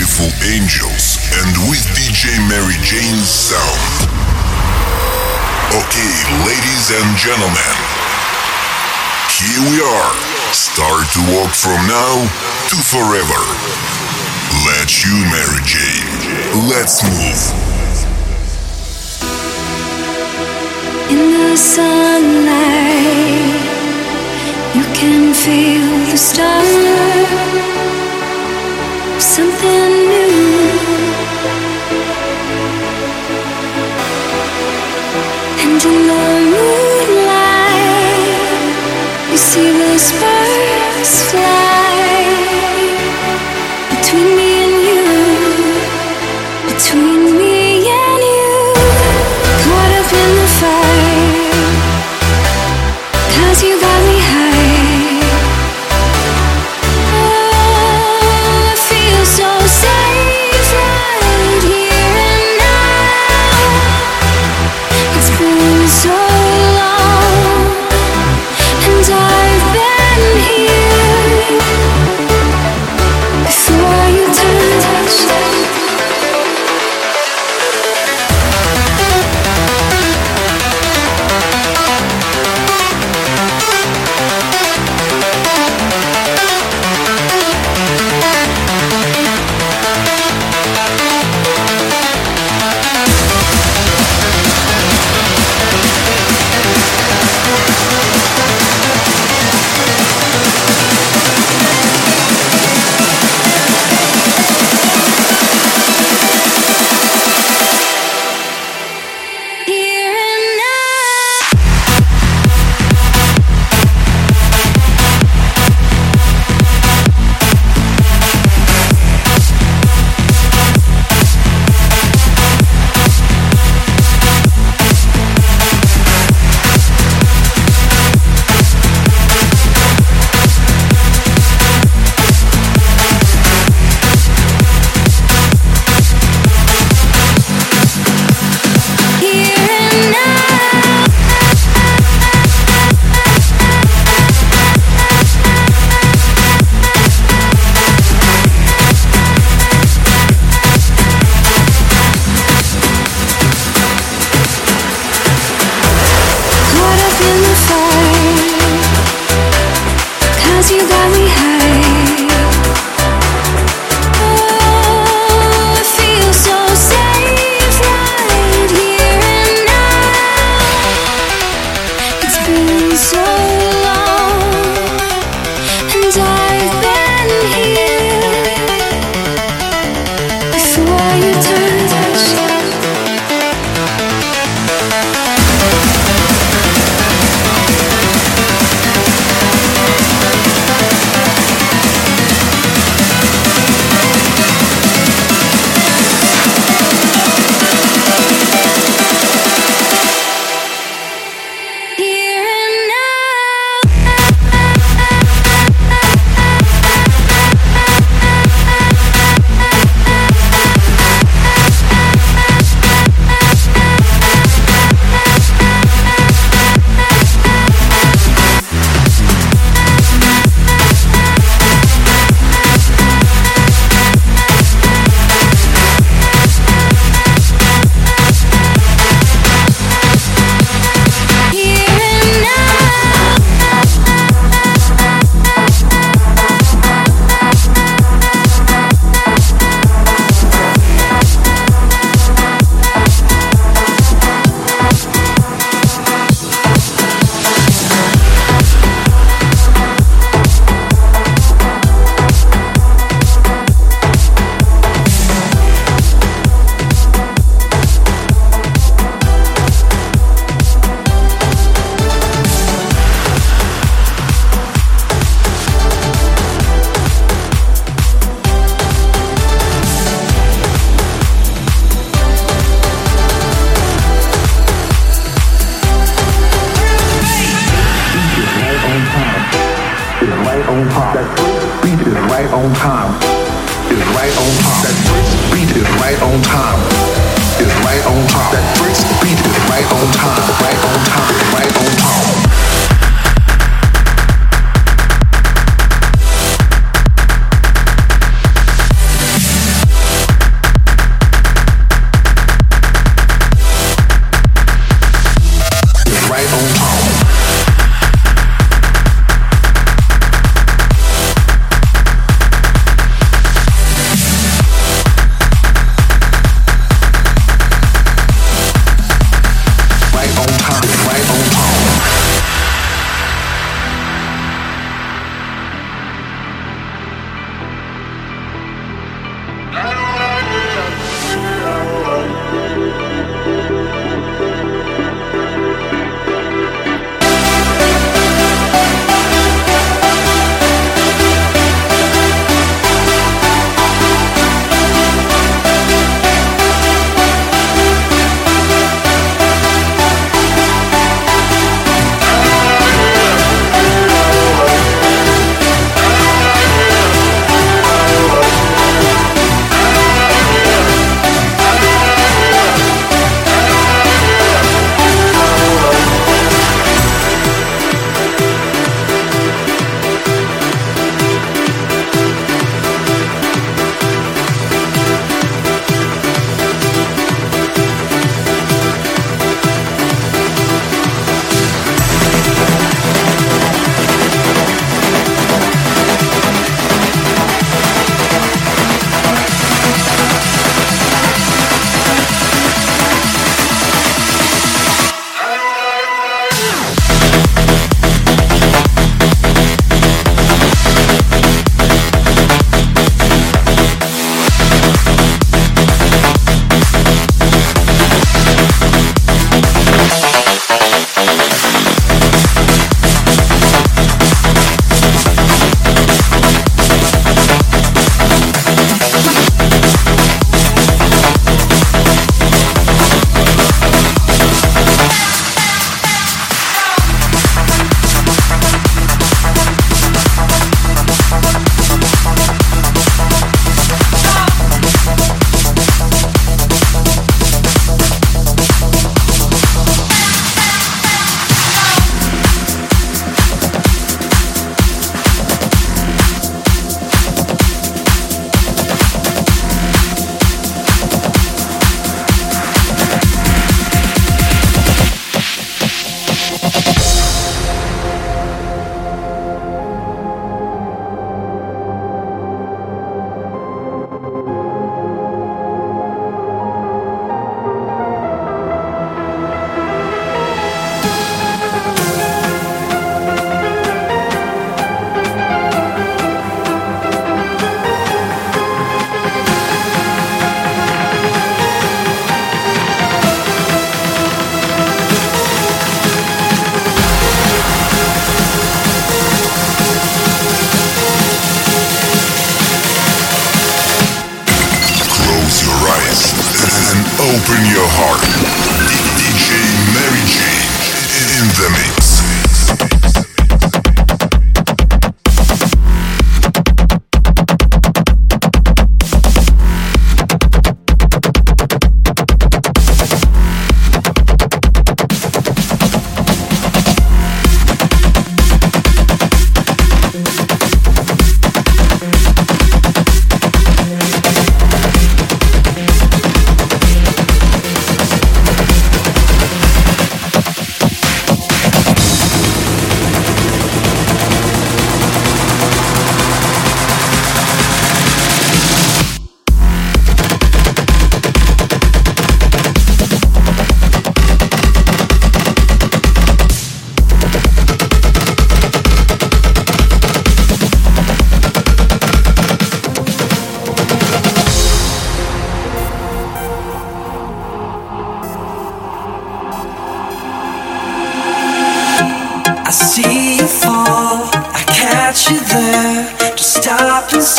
Beautiful angels and with DJ Mary Jane's sound. Okay, ladies and gentlemen, here we are. Start to walk from now to forever. Let's you, Mary Jane. Let's move. In the sunlight, you can feel the start something new. And in the moonlight, you see sparks fly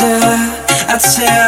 tell, I tell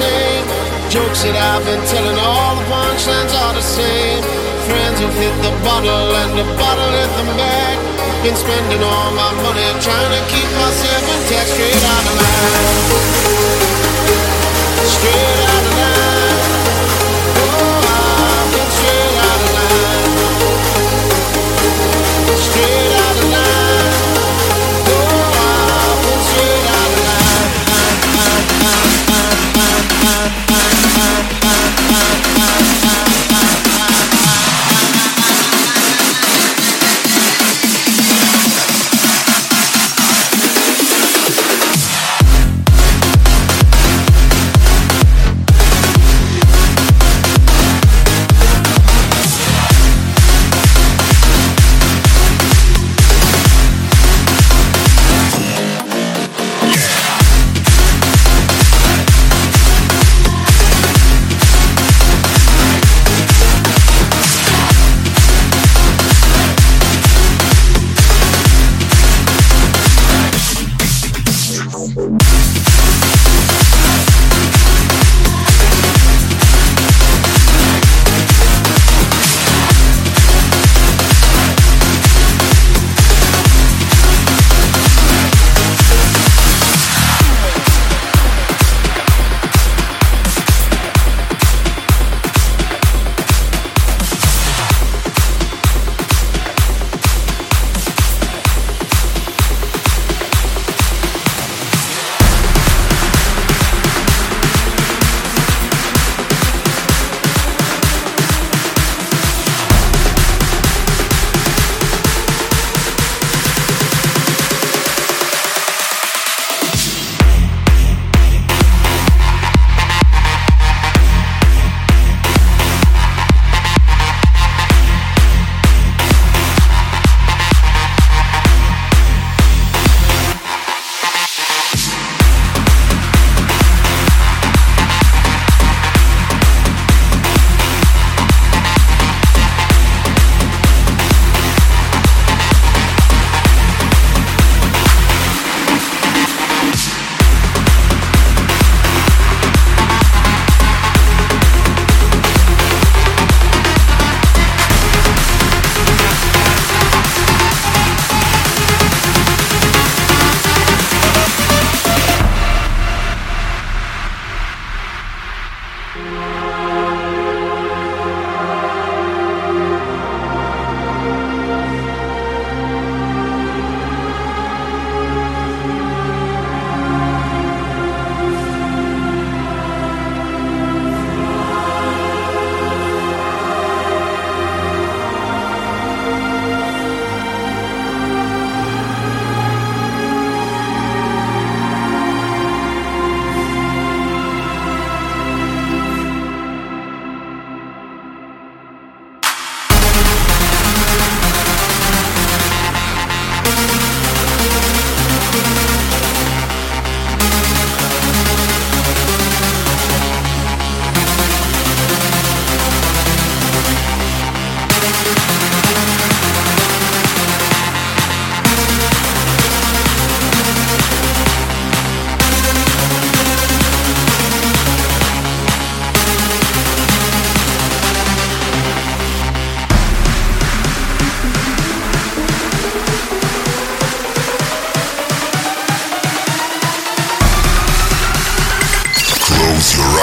same. Jokes that I've been telling, all the punchlines are the same. Friends who hit the bottle and the bottle hit them back. Been spending all my money trying to keep myself intact, straight out of line. Straight out.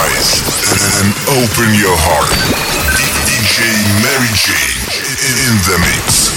eyes and open your heart. DJ Mary Jane in the mix.